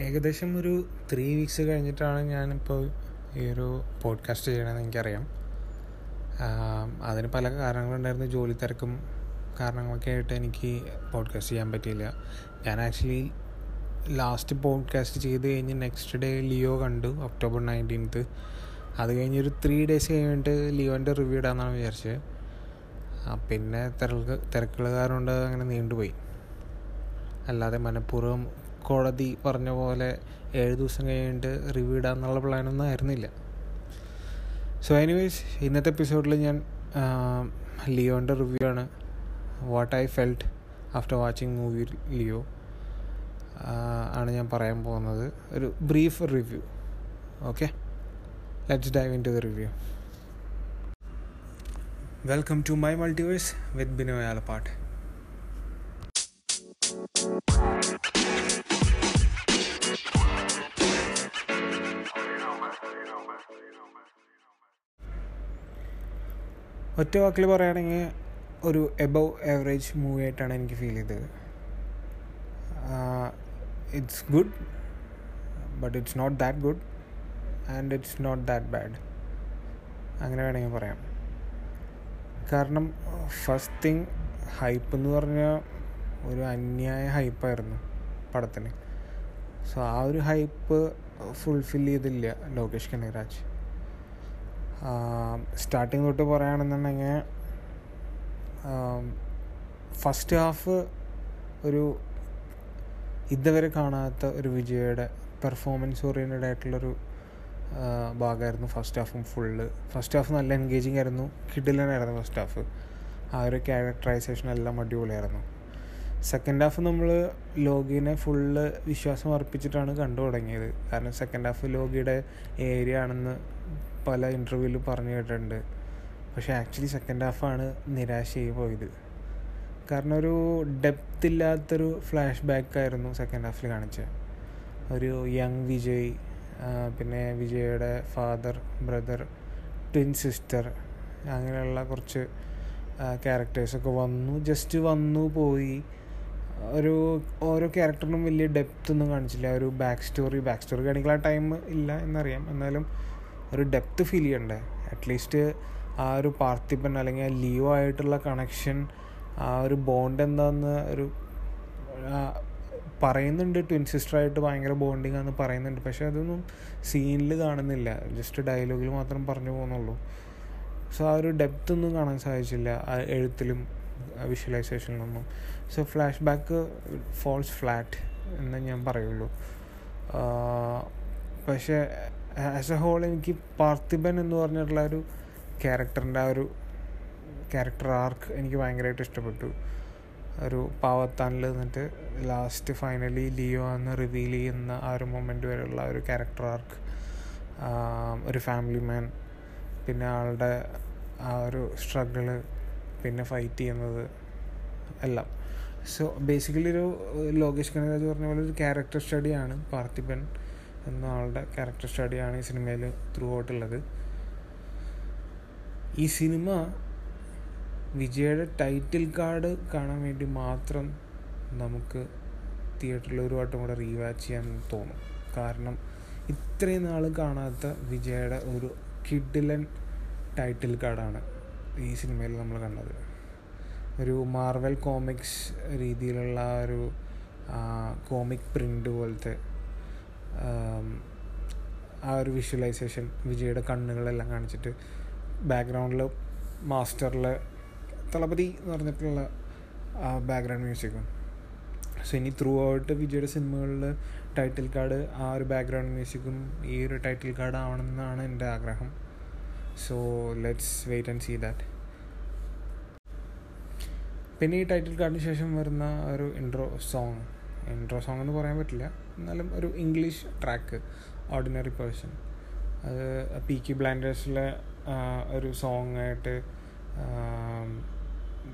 ഏകദേശം ഒരു three weeks കഴിഞ്ഞിട്ടാണ് ഞാനിപ്പോൾ ഈ ഒരു പോഡ്കാസ്റ്റ് ചെയ്യണമെന്ന് എനിക്കറിയാം. അതിന് പല കാരണങ്ങളുണ്ടായിരുന്നു. ജോലി തിരക്കും കാരണങ്ങളൊക്കെ ആയിട്ട് എനിക്ക് പോഡ്കാസ്റ്റ് ചെയ്യാൻ പറ്റിയില്ല. ഞാൻ ആക്ച്വലി ലാസ്റ്റ് പോഡ്കാസ്റ്റ് ചെയ്ത് കഴിഞ്ഞ് നെക്സ്റ്റ് ഡേ ലിയോ കണ്ടു ഒക്ടോബർ നയന്റീൻത്ത് അത് കഴിഞ്ഞൊരു ത്രീ ഡേയ്സ് കഴിഞ്ഞിട്ട് ലിയോന്റെ റിവ്യൂ ഇടാമെന്നാണ് വിചാരിച്ചത്. പിന്നെ തിരക്ക് തിരക്കുകൾ കാരണം അങ്ങനെ നീണ്ടുപോയി. അല്ലാതെ മനഃപൂർവം കോടതി പറഞ്ഞ പോലെ ഏഴ് ദിവസം കഴിഞ്ഞിട്ട് റിവ്യൂ ഇടാന്നുള്ള പ്ലാനൊന്നും ആയിരുന്നില്ല. സോ എനിവേസ് ഇന്നത്തെ എപ്പിസോഡിൽ ഞാൻ ലിയോന്റെ റിവ്യൂ ആണ് what I felt after watching movie Leo ആണ് ഞാൻ പറയാൻ പോകുന്നത്. ഒരു brief review okay let's dive into the review welcome to my multiverse with Binoy Alappat ഒറ്റ വാക്കിൽ പറയുകയാണെങ്കിൽ ഒരു എബവ് ആവറേജ് മൂവി ആയിട്ടാണ് എനിക്ക് ഫീൽ ചെയ്തത്. It's good but it's not that good and it's not that bad അങ്ങനെ വേണമെങ്കിൽ പറയാം. കാരണം ഫസ്റ്റ് തിങ് ഹൈപ്പ് എന്ന് പറഞ്ഞാൽ ഒരു അന്യായ ഹൈപ്പായിരുന്നു പടത്തിന്. സോ ആ ഒരു ഹൈപ്പ് ഫുൾഫിൽ ചെയ്തില്ല ലോകേഷ് കനകരാജ്. സ്റ്റാർട്ടിങ് തൊട്ട് പറയുകയാണെന്നുണ്ടെങ്കിൽ ഫസ്റ്റ് ഹാഫ് ഒരു ഇതുവരെ കാണാത്ത ഒരു വിജയയുടെ പെർഫോമൻസ് ഓറിയന്റഡ് ആയിട്ടുള്ളൊരു ഭാഗമായിരുന്നു ഫസ്റ്റ് ഹാഫും ഫുള്ള് ഫസ്റ്റ് ഹാഫ് നല്ല എൻഗേജിങ് ആയിരുന്നു. കിഡിലനായിരുന്നു ഫസ്റ്റ് ഹാഫ് ആ ഒരു ക്യാരക്ടറൈസേഷൻ എല്ലാം അടിപൊളിയായിരുന്നു. സെക്കൻഡ് ഹാഫ് നമ്മൾ ലോഗിനെ ഫുള്ള് വിശ്വാസം അർപ്പിച്ചിട്ടാണ് കണ്ടു തുടങ്ങിയത് കാരണം സെക്കൻഡ് ഹാഫ് ലോഗിയുടെ ഏരിയ ആണെന്ന് പല ഇന്റർവ്യൂവിൽ പറഞ്ഞു കേട്ടിട്ടുണ്ട്. പക്ഷേ ആക്ച്വലി സെക്കൻഡ് ഹാഫാണ് നിരാശയായി പോയത്. കാരണം ഒരു ഡെപ്ത് ഇല്ലാത്തൊരു ഫ്ലാഷ് ബാക്ക് ആയിരുന്നു സെക്കൻഡ് ഹാഫിൽ കാണിച്ചത്. ഒരു യങ് വിജയ് പിന്നെ വിജയുടെ ഫാദർ ബ്രദർ ട്വിൻ സിസ്റ്റർ അങ്ങനെയുള്ള കുറച്ച് ക്യാരക്ടേഴ്സൊക്കെ വന്നു. ജസ്റ്റ് വന്നു പോയി. ഒരു ഓരോ ക്യാരക്ടറിനും വലിയ ഡെപ്ത് ഒന്നും കാണിച്ചില്ല. ഒരു ബാക്ക് സ്റ്റോറി ബാക്ക് സ്റ്റോറി കാണിക്കാൻ ടൈം ഇല്ല എന്നറിയാം. എന്നാലും ഒരു ഡെപ്ത് ഫീൽ ചെയ്യണ്ടേ? അറ്റ്ലീസ്റ്റ് ആ ഒരു പാർത്ഥിപൻ അല്ലെങ്കിൽ ആ ലിയോ ആയിട്ടുള്ള കണക്ഷൻ ആ ഒരു ബോണ്ട് എന്താന്ന് ഒരു പറയുന്നുണ്ട്. ട്വിൻ സിസ്റ്ററായിട്ട് ഭയങ്കര ബോണ്ടിങ് ആണെന്ന് പറയുന്നുണ്ട്. പക്ഷെ അതൊന്നും സീനിൽ കാണുന്നില്ല. ജസ്റ്റ് ഡയലോഗിൽ മാത്രം പറഞ്ഞു പോകുന്നുള്ളൂ. സോ ആ ഒരു ഡെപ്ത് ഒന്നും കാണാൻ സാധിച്ചില്ല. എഴുത്തിലും വിഷ്വലൈസേഷനിലൊന്നും so flashback falls flat എന്ന് ഞാൻ പറയുള്ളൂ. പക്ഷേ ആസ് എ ഹോൾ എനിക്ക് പാർത്ഥിബൻ എന്ന് പറഞ്ഞിട്ടുള്ള ഒരു ക്യാരക്ടറിന്റെ ആ ഒരു ക്യാരക്ടർ ആർക്ക് എനിക്ക് ഭയങ്കരമായിട്ട് ഇഷ്ടപ്പെട്ടു. ഒരു പാവത്താനിൽ നിന്നിട്ട് ലാസ്റ്റ് ഫൈനലി ലിയോ എന്ന് റിവീൽ ചെയ്യുന്ന ആ ഒരു മൊമെന്റ് വരെയുള്ള ഒരു ക്യാരക്ടർ ആർക്ക് ഒരു ഫാമിലി മാൻ പിന്നെ ആളുടെ ആ ഒരു സ്ട്രഗിൾ പിന്നെ ഫൈറ്റ് ചെയ്യുന്നത് എല്ലാം. സോ ബേസിക്കലി ഒരു ലോകേഷ് കനകരാജ് പറഞ്ഞ പോലെ ഒരു ക്യാരക്ടർ സ്റ്റഡിയാണ് പാർത്ഥിപൻ എന്ന ആളുടെ ക്യാരക്ടർ സ്റ്റഡിയാണ് ഈ സിനിമയിൽ ത്രൂ ഔട്ടുള്ളത് ഈ സിനിമ വിജയുടെ ടൈറ്റിൽ കാർഡ് കാണാൻ വേണ്ടി മാത്രം നമുക്ക് തിയേറ്ററിൽ ഒരു വട്ടം കൂടെ റീവാച്ച് ചെയ്യാൻ തോന്നും. കാരണം ഇത്രയും നാൾ കാണാത്ത വിജയുടെ ഒരു കിഡിലൻ ടൈറ്റിൽ കാർഡാണ് ഈ സിനിമയിൽ നമ്മൾ കണ്ടത്. ഒരു മാർവൽ കോമിക്സ് രീതിയിലുള്ള ഒരു കോമിക് പ്രിന്റ് പോലത്തെ ആം, ഒരു വിഷ്വലൈസേഷൻ വിജയുടെ കണ്ണുകളെല്ലാം കാണിച്ചിട്ട് ബാക്ക്ഗ്രൗണ്ടിൽ മാസ്റ്ററിൽ തളപതി എന്ന് പറഞ്ഞിട്ടുള്ള ബാക്ക്ഗ്രൗണ്ട് മ്യൂസിക്കും സോ ഇനി ത്രൂ ഔട്ട് വിജയുടെ സിനിമകളിൽ ടൈറ്റിൽ കാർഡ് ആ ഒരു ബാക്ക്ഗ്രൗണ്ട് മ്യൂസിക്കും ഈ ഒരു ടൈറ്റിൽ കാർഡ് ആവണമെന്നാണ് എന്റെ ആഗ്രഹം. So let's wait and see that പിന്നെ ഈ ടൈറ്റിൽ കാർഡിന് ശേഷം വരുന്ന ഒരു ഇൻട്രോ സോങ് ഇൻട്രോ സോങ് എന്ന് പറയാൻ പറ്റില്ല. എന്നാലും ഒരു ഇംഗ്ലീഷ് ട്രാക്ക് ഓർഡിനറി പേഴ്സൺ അത് പി കി ബ്ലാൻഡേഴ്സിലെ ഒരു സോങ് ആയിട്ട്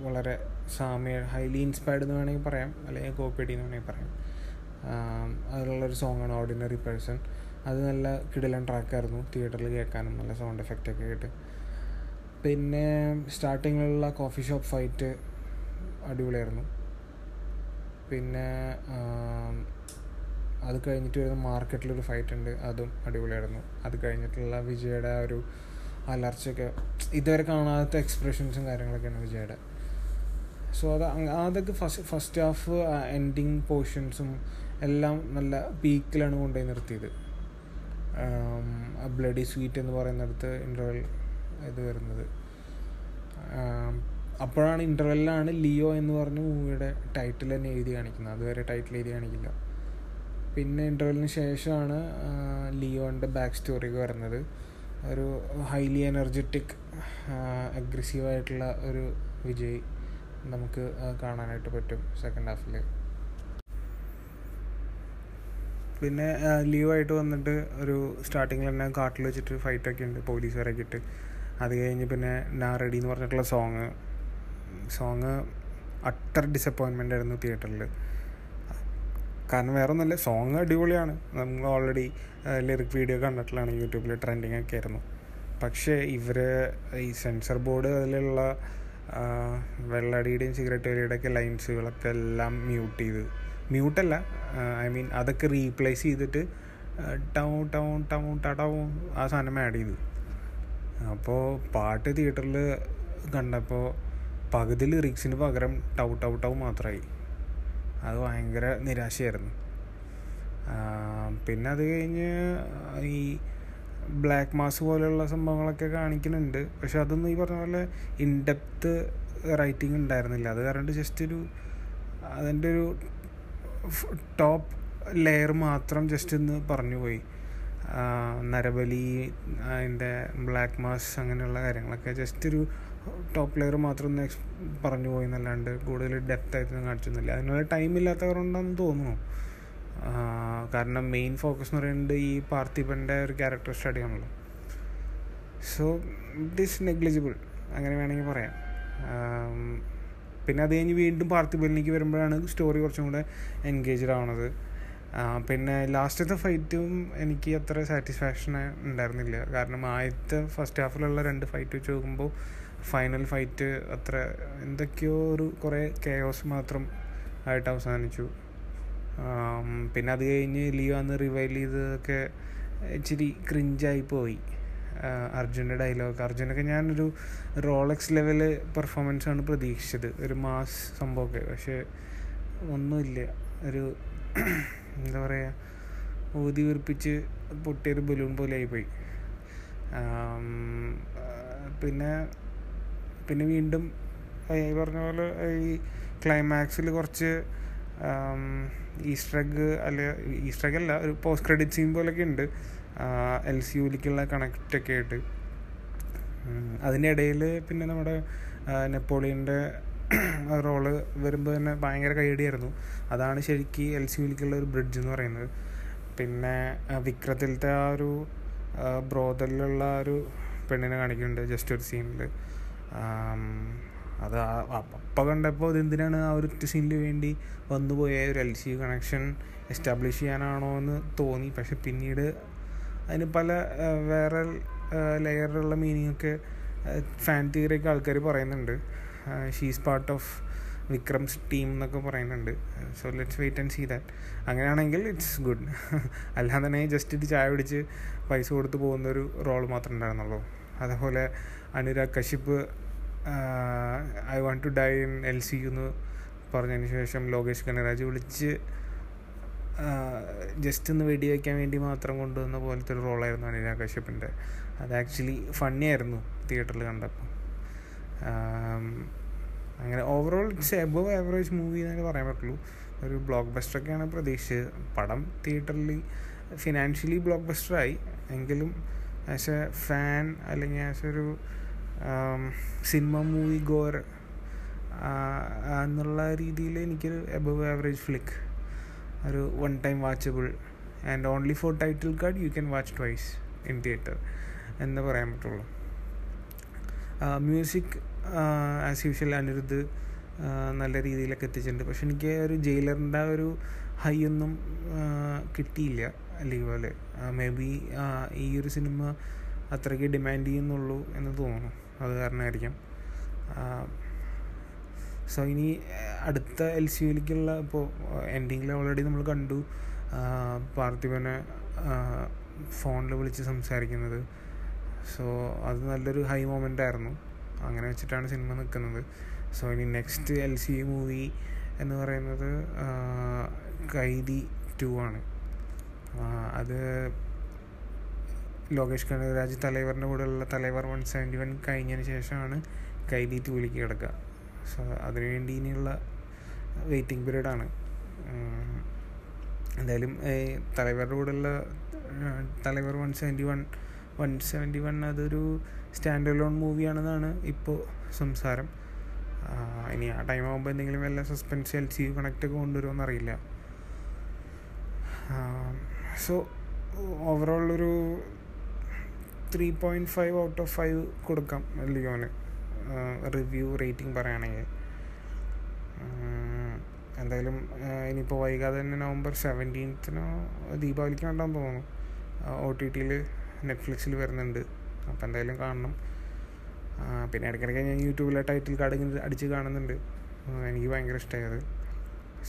വളരെ സാമ്യ ഹൈലി ഇൻസ്പയർഡ് എന്ന് വേണമെങ്കിൽ പറയാം. അല്ലെങ്കിൽ കോപ്പിയടി എന്ന് വേണമെങ്കിൽ പറയാം. അതിലുള്ളൊരു സോങ്ങാണ് ഓർഡിനറി പേഴ്സൺ അത് നല്ല കിടിലൻ ട്രാക്കായിരുന്നു തിയേറ്ററിൽ കേൾക്കാനും നല്ല സൗണ്ട് എഫക്റ്റ് ഒക്കെ ആയിട്ട്. പിന്നെ സ്റ്റാർട്ടിങ്ങിലുള്ള കോഫി ഷോപ്പ് ഫൈറ്റ് അടിപൊളിയായിരുന്നു. പിന്നെ അത് കഴിഞ്ഞിട്ട് വരുന്ന മാർക്കറ്റിലൊരു ഫൈറ്റ് ഉണ്ട് അതും അടിപൊളിയായിരുന്നു. അത് കഴിഞ്ഞിട്ടുള്ള വിജയുടെ ആ ഒരു അലർച്ചയൊക്കെ ഇതുവരെ കാണാത്ത എക്സ്പ്രഷൻസും കാര്യങ്ങളൊക്കെയാണ് വിജയുടെ. സോ അത് അതൊക്കെ ഫസ്റ്റ് ഫസ്റ്റ് ഹാഫ് എൻഡിങ് പോർഷൻസും എല്ലാം നല്ല പീക്കിലാണ് കൊണ്ടുപോയി നിർത്തിയത്. ബ്ലഡി സ്വീറ്റ് എന്ന് പറയുന്നിടത്ത് ഇന്റർവെൽ ഇത് വരുന്നത്. അപ്പോഴാണ് ഇന്റർവെല്ലാണ് ലിയോ എന്ന് പറഞ്ഞ മൂവിയുടെ ടൈറ്റിൽ തന്നെ എഴുതി കാണിക്കുന്നത്. അതുവരെ ടൈറ്റിൽ എഴുതി കാണിക്കില്ല. പിന്നെ ഇന്റർവെല്ലിന് ശേഷമാണ് ലിയോന്റെ ബാക്ക് സ്റ്റോറി വരുന്നത്. ഒരു ഹൈലി എനർജറ്റിക് അഗ്രസീവായിട്ടുള്ള ഒരു വിജയ് നമുക്ക് കാണാനായിട്ട് പറ്റും സെക്കൻഡ് ഹാഫിൽ പിന്നെ ലിയോ ആയിട്ട് വന്നിട്ട് ഒരു സ്റ്റാർട്ടിങ്ങിൽ തന്നെ കാട്ടിൽ വെച്ചിട്ട് ഫൈറ്റൊക്കെ ഉണ്ട് പോലീസുകാരൊക്കെ ഇട്ട്. അത് കഴിഞ്ഞ് പിന്നെ നാ റെഡി എന്ന് പറഞ്ഞിട്ടുള്ള സോങ് സോങ് അട്ടർ ഡിസപ്പോയിൻമെന്റ് ആയിരുന്നു തിയേറ്ററിൽ കാരണം വേറെ ഒന്നല്ല സോങ് അടിപൊളിയാണ് നമ്മൾ ഓൾറെഡി ലിറിക് വീഡിയോ കണ്ടിട്ടുള്ളതാണ് യൂട്യൂബിൽ ട്രെൻഡിങ് ഒക്കെ ആയിരുന്നു. പക്ഷേ ഇവർ ഈ സെൻസർ ബോർഡ് അതിലുള്ള വെള്ളടിയുടെയും സിഗരറ്റ് വലിയുടെയൊക്കെ ലൈൻസുകളൊക്കെ എല്ലാം മ്യൂട്ട് ചെയ്ത്. മ്യൂട്ടല്ല ഐ മീൻ അതൊക്കെ റീപ്ലേസ് ചെയ്തിട്ട് ടൗ ടൗ ടൗ ടടൗ ആ സാധനം ആഡ് ചെയ്തു. അപ്പോൾ പാട്ട് തിയേറ്ററിൽ കണ്ടപ്പോൾ പകുതി ലിറിക്സിന് പകരം ടൗട്ട് ടൗ ടൗ മാത്രമായി. അത് ഭയങ്കര നിരാശയായിരുന്നു. പിന്നെ അത് കഴിഞ്ഞ് ഈ ബ്ലാക്ക് മാസ് പോലെയുള്ള സംഭവങ്ങളൊക്കെ കാണിക്കുന്നുണ്ട്. പക്ഷെ അതൊന്നും ഈ പറഞ്ഞ പോലെ ഇൻഡെപ്ത്ത് റൈറ്റിംഗ് ഉണ്ടായിരുന്നില്ല. അത് കാരണം ജസ്റ്റ് ഒരു അതിന്റെ ഒരു ടോപ്പ് ലെയർ മാത്രം ജസ്റ്റ് ഒന്ന് പറഞ്ഞു പോയി. നരബലി അതിന്റെ ബ്ലാക്ക് മാസ് അങ്ങനെയുള്ള കാര്യങ്ങളൊക്കെ. ജസ്റ്റ് ഒരു ടോപ്പ് ലെയർ മാത്രം ഒന്ന് പറഞ്ഞു പോയി എന്നല്ലാണ്ട് കൂടുതൽ ഡെപ്ത് ആയിട്ടൊന്നും കാണിച്ചൊന്നുമില്ല. അതിനുള്ള ടൈം കൊണ്ടാണെന്ന് തോന്നുന്നു. കാരണം മെയിൻ ഫോക്കസ് എന്ന് പറയുന്നത് ഈ പാർത്ഥിപന്റെ ഒരു ക്യാരക്ടർ സ്റ്റഡി ആണല്ലോ. സോ ഇറ്റ് ഈസ് നെഗ്ലിജിബിൾ അങ്ങനെ വേണമെങ്കിൽ പറയാം. പിന്നെ അത് കഴിഞ്ഞ് വീണ്ടും പാർത്ഥിപനിലേക്ക് വരുമ്പോഴാണ് സ്റ്റോറി കുറച്ചും കൂടെ എൻഗേജ്ഡ് ആവണത്. പിന്നെ ലാസ്റ്റത്തെ ഫൈറ്റും എനിക്ക് അത്ര സാറ്റിസ്ഫാക്ഷൻ ഉണ്ടായിരുന്നില്ല. കാരണം ആദ്യത്തെ ഫസ്റ്റ് ഹാഫിലുള്ള രണ്ട് ഫൈറ്റ് വെച്ച് നോക്കുമ്പോൾ ഫൈനൽ ഫൈറ്റ് അത്ര എന്തൊക്കെയോ ഒരു കുറേ കെയോസ് മാത്രം ആയിട്ട് അവസാനിച്ചു. പിന്നെ അത് കഴിഞ്ഞ് ലിയോ അന്ന് റിവൈൽ ചെയ്തതൊക്കെ ഇച്ചിരി ക്രിഞ്ചായി പോയി. അർജുന്റെ ഡയലോഗ് അർജുനൊക്കെ ഞാനൊരു റോളക്സ് ലെവൽ പെർഫോമൻസ് ആണ് പ്രതീക്ഷിച്ചത്. ഒരു മാസ് സംഭവമൊക്കെ. പക്ഷേ ഒന്നുമില്ല. ഒരു എന്താ പറയുക ഊതി വീർപ്പിച്ച് പൊട്ടിയൊരു ബലൂൺ പോലെ ആയിപ്പോയി പിന്നെ പിന്നെ വീണ്ടും ഈ പറഞ്ഞ പോലെ ഈ ക്ലൈമാക്സിൽ കുറച്ച് ഈസ്ട്രഗ് അല്ല ഈസ്ട്രഗ് അല്ല ഒരു പോസ്റ്റ് ക്രെഡിറ്റ് സീൻ പോലെയൊക്കെ ഉണ്ട്. എൽ സി യുലിക്കുള്ള കണക്റ്റൊക്കെ ആയിട്ട്. അതിന്റെ ഇടയിൽ പിന്നെ നമ്മുടെ നെപ്പോളിയന്റെ റോൾ വരുമ്പോൾ തന്നെ ഭയങ്കര കൈയടിയായിരുന്നു അതാണ് ശരിക്കും എൽ സി യുലിക്കുള്ള ഒരു ബ്രിഡ്ജ് എന്ന് പറയുന്നത്. പിന്നെ വിക്രത്തിലത്തെ ആ ഒരു ബ്രോതലിലുള്ള ഒരു പെണ്ണിനെ കാണിക്കുന്നുണ്ട് ജസ്റ്റ് ഒരു സീനിൽ അത് അപ്പം കണ്ടപ്പോൾ ഇതെന്തിനാണ് ആ ഒരു സീനിന് വേണ്ടി വന്നു പോയ ഒരു എൽ സി കണക്ഷൻ എസ്റ്റാബ്ലിഷ് ചെയ്യാനാണോ എന്ന് തോന്നി. പക്ഷെ പിന്നീട് അതിന് പല വേറെ ലെയറിലുള്ള മീനിങ്ങൊക്കെ ഫാൻ തിയറിയൊക്കെ ആൾക്കാർ പറയുന്നുണ്ട്. She's part of Vikram's team എന്നൊക്കെ പറയുന്നുണ്ട്. So let's wait and see that അങ്ങനെയാണെങ്കിൽ ഇറ്റ്സ് ഗുഡ് അല്ലാതെ തന്നെ ജസ്റ്റ് ഇത് ചായ പിടിച്ച് പൈസ കൊടുത്ത് പോകുന്ന ഒരു റോൾ മാത്രമേ ഉണ്ടായിരുന്നുള്ളൂ. അതേപോലെ Anurag Kashyap I want to die in L C എന്ന് പറഞ്ഞതിന് ശേഷം ലോകേഷ് കനരാജ് വിളിച്ച് ജസ്റ്റ് ഒന്ന് വെടിവെക്കാൻ വേണ്ടി മാത്രം കൊണ്ടുവന്ന പോലത്തെ ഒരു റോളായിരുന്നു അനുരാഗ് കശ്യപ്പിന്റെ അത് ആക്ച്വലി ഫണ്ണി ആയിരുന്നു തിയേറ്ററിൽ കണ്ടപ്പോൾ. അങ്ങനെ overall it's above average movie എന്നേ പറയാൻ പറ്റുള്ളൂ. ഒരു ബ്ലോക്ക് ബസ്റ്ററൊക്കെയാണ് പ്രതീക്ഷിച്ചത്. പടം തിയേറ്ററിൽ ഫിനാൻഷ്യലി ബ്ലോക്ക് ബസ്റ്ററായി. എങ്കിലും ആസ് എ ഫാൻ അല്ലെങ്കിൽ ആസ് ഒരു സിനിമ മൂവി ഗോർ എന്നുള്ള രീതിയിൽ എനിക്കൊരു എബവ് ആവറേജ് ഫ്ലിക്ക് ഒരു one time watchable and only for title card you can watch twice in theatre എന്ന് പറയാൻ പറ്റുള്ളൂ. മ്യൂസിക് ആസ് യൂഷ്വൽ അനിരുദ്ധ് നല്ല രീതിയിലൊക്കെ എത്തിച്ചിട്ടുണ്ട്. പക്ഷെ എനിക്ക് ഒരു ജയിലറിന്റെ ഒരു ഹൈ ഒന്നും കിട്ടിയില്ല പോലെ മേ ബി ഈ ഒരു സിനിമ അത്രയ്ക്ക് ഡിമാൻഡ് ചെയ്യുന്നുള്ളൂ എന്ന് തോന്നുന്നു. അത് കാരണമായിരിക്കും. സോ ഇനി അടുത്ത എൽ സി യുയിലേക്കുള്ള ഇപ്പോൾ എൻഡിങ്ങിൽ ഓൾറെഡി നമ്മൾ കണ്ടു പാർത്ഥിവനെ ഫോണിൽ വിളിച്ച് സംസാരിക്കുന്നത്. സോ അത് നല്ലൊരു ഹൈ മൊമെന്റ് ആയിരുന്നു. അങ്ങനെ വെച്ചിട്ടാണ് സിനിമ നിൽക്കുന്നത് സോ ഇനി നെക്സ്റ്റ് എൽ സി മൂവി എന്ന് പറയുന്നത് കൈദി ടു ആണ്. അത് ലോകേഷ് കനകരാജ് തലൈവറിന്റെ കൂടെയുള്ള തലൈവർ വൺ സെവന്റി വൺ കഴിഞ്ഞതിന് ശേഷമാണ് കൈദി ടൂവിലേക്ക് കിടക്കുക. സോ അതിനുവേണ്ടി ഇനിയുള്ള വെയിറ്റിംഗ് പീരീഡാണ്. എന്തായാലും തലൈവറുടെ കൂടെയുള്ള Thalaivar one seventy one one seventy one അതൊരു സ്റ്റാൻഡ് അലോൺ മൂവിയാണെന്നാണ് ഇപ്പോൾ സംസാരം. ഇനി ആ ടൈം ആകുമ്പോൾ എന്തെങ്കിലും വല്ല suspense L C U connect ഒക്കെ കൊണ്ടുവരുമോ അറിയില്ല സോ ഓവറോൾ ഒരു three point five out of five കൊടുക്കാം ലിയോന്. റിവ്യൂ റേറ്റിംഗ് പറയുകയാണെങ്കിൽ. എന്തായാലും ഇനിയിപ്പോൾ വൈകാതെ തന്നെ നവംബർ സെവന്റീൻത്തിനോ ദീപാവലിക്കാണ്ടാന്ന് തോന്നുന്നു. ഒ ടി ടിയിൽ നെറ്റ്ഫ്ലിക്സിൽ വരുന്നുണ്ട്. അപ്പോൾ എന്തായാലും കാണണം. പിന്നെ ഇടയ്ക്കിടയ്ക്ക് ഞാൻ യൂട്യൂബിലെ ടൈറ്റിൽ കാർഡ് അടിച്ച് കാണുന്നുണ്ട്. എനിക്ക് ഭയങ്കര ഇഷ്ടമായത്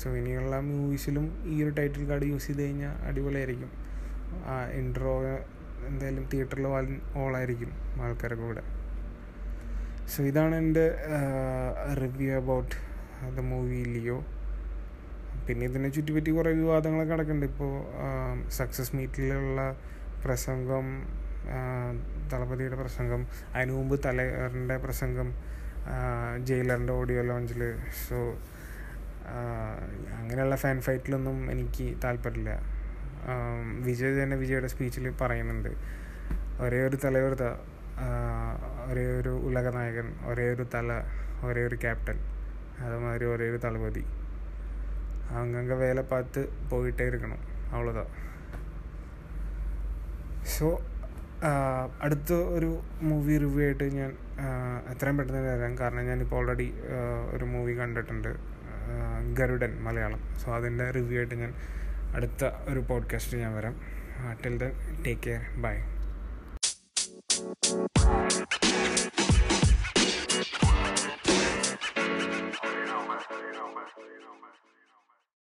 സോ ഇനിയുള്ള മൂവീസിലും ഈ ഒരു ടൈറ്റിൽ കാർഡ് യൂസ് ചെയ്ത് കഴിഞ്ഞാൽ അടിപൊളിയായിരിക്കും. ആ ഇൻട്രോ എന്തായാലും തിയേറ്ററിൽ വാൽ ഓളായിരിക്കും ആൾക്കാരുടെ കൂടെ. സോ ഇതാണ് എന്റെ review about the movie Leo പിന്നെ ഇതിനെ ചുറ്റിപ്പറ്റി കുറേ വിവാദങ്ങളൊക്കെ നടക്കുന്നുണ്ട് ഇപ്പോൾ സക്സസ് മീറ്റിലുള്ള പ്രസംഗം തളപതിയുടെ പ്രസംഗം അതിനു മുമ്പ് തലവറിന്റെ പ്രസംഗം ജയിലറിന്റെ ഓഡിയോ ലോഞ്ചിൽ സോ അങ്ങനെയുള്ള ഫാൻ ഫൈറ്റിലൊന്നും എനിക്ക് താല്പര്യമില്ല. വിജയ് തന്നെ വിജയുടെ സ്പീച്ചിൽ പറയുന്നുണ്ട്. ഒരേ ഒരു തലവൃത ഒരേ ഒരു ഉലകനായകൻ ഒരേ ഒരു തല ഒരേ ഒരു ക്യാപ്റ്റൻ അതുമാതിരി ഒരേ ഒരു തളപതി അങ്ങനെ വേല പാത്ത് പോയിട്ടേ ഇരിക്കണം അവളതാ. സോ അടുത്ത ഒരു മൂവി റിവ്യൂ ആയിട്ട് ഞാൻ എത്രയും പെട്ടെന്ന് വരാം. കാരണം ഞാനിപ്പോൾ ഓൾറെഡി ഒരു മൂവി കണ്ടിട്ടുണ്ട്. ഗരുഡൻ മലയാളം. സോ അതിന്റെ റിവ്യൂ ആയിട്ട് ഞാൻ അടുത്ത ഒരു പോഡ്കാസ്റ്റ് ഞാൻ വരാം. Till then take care bye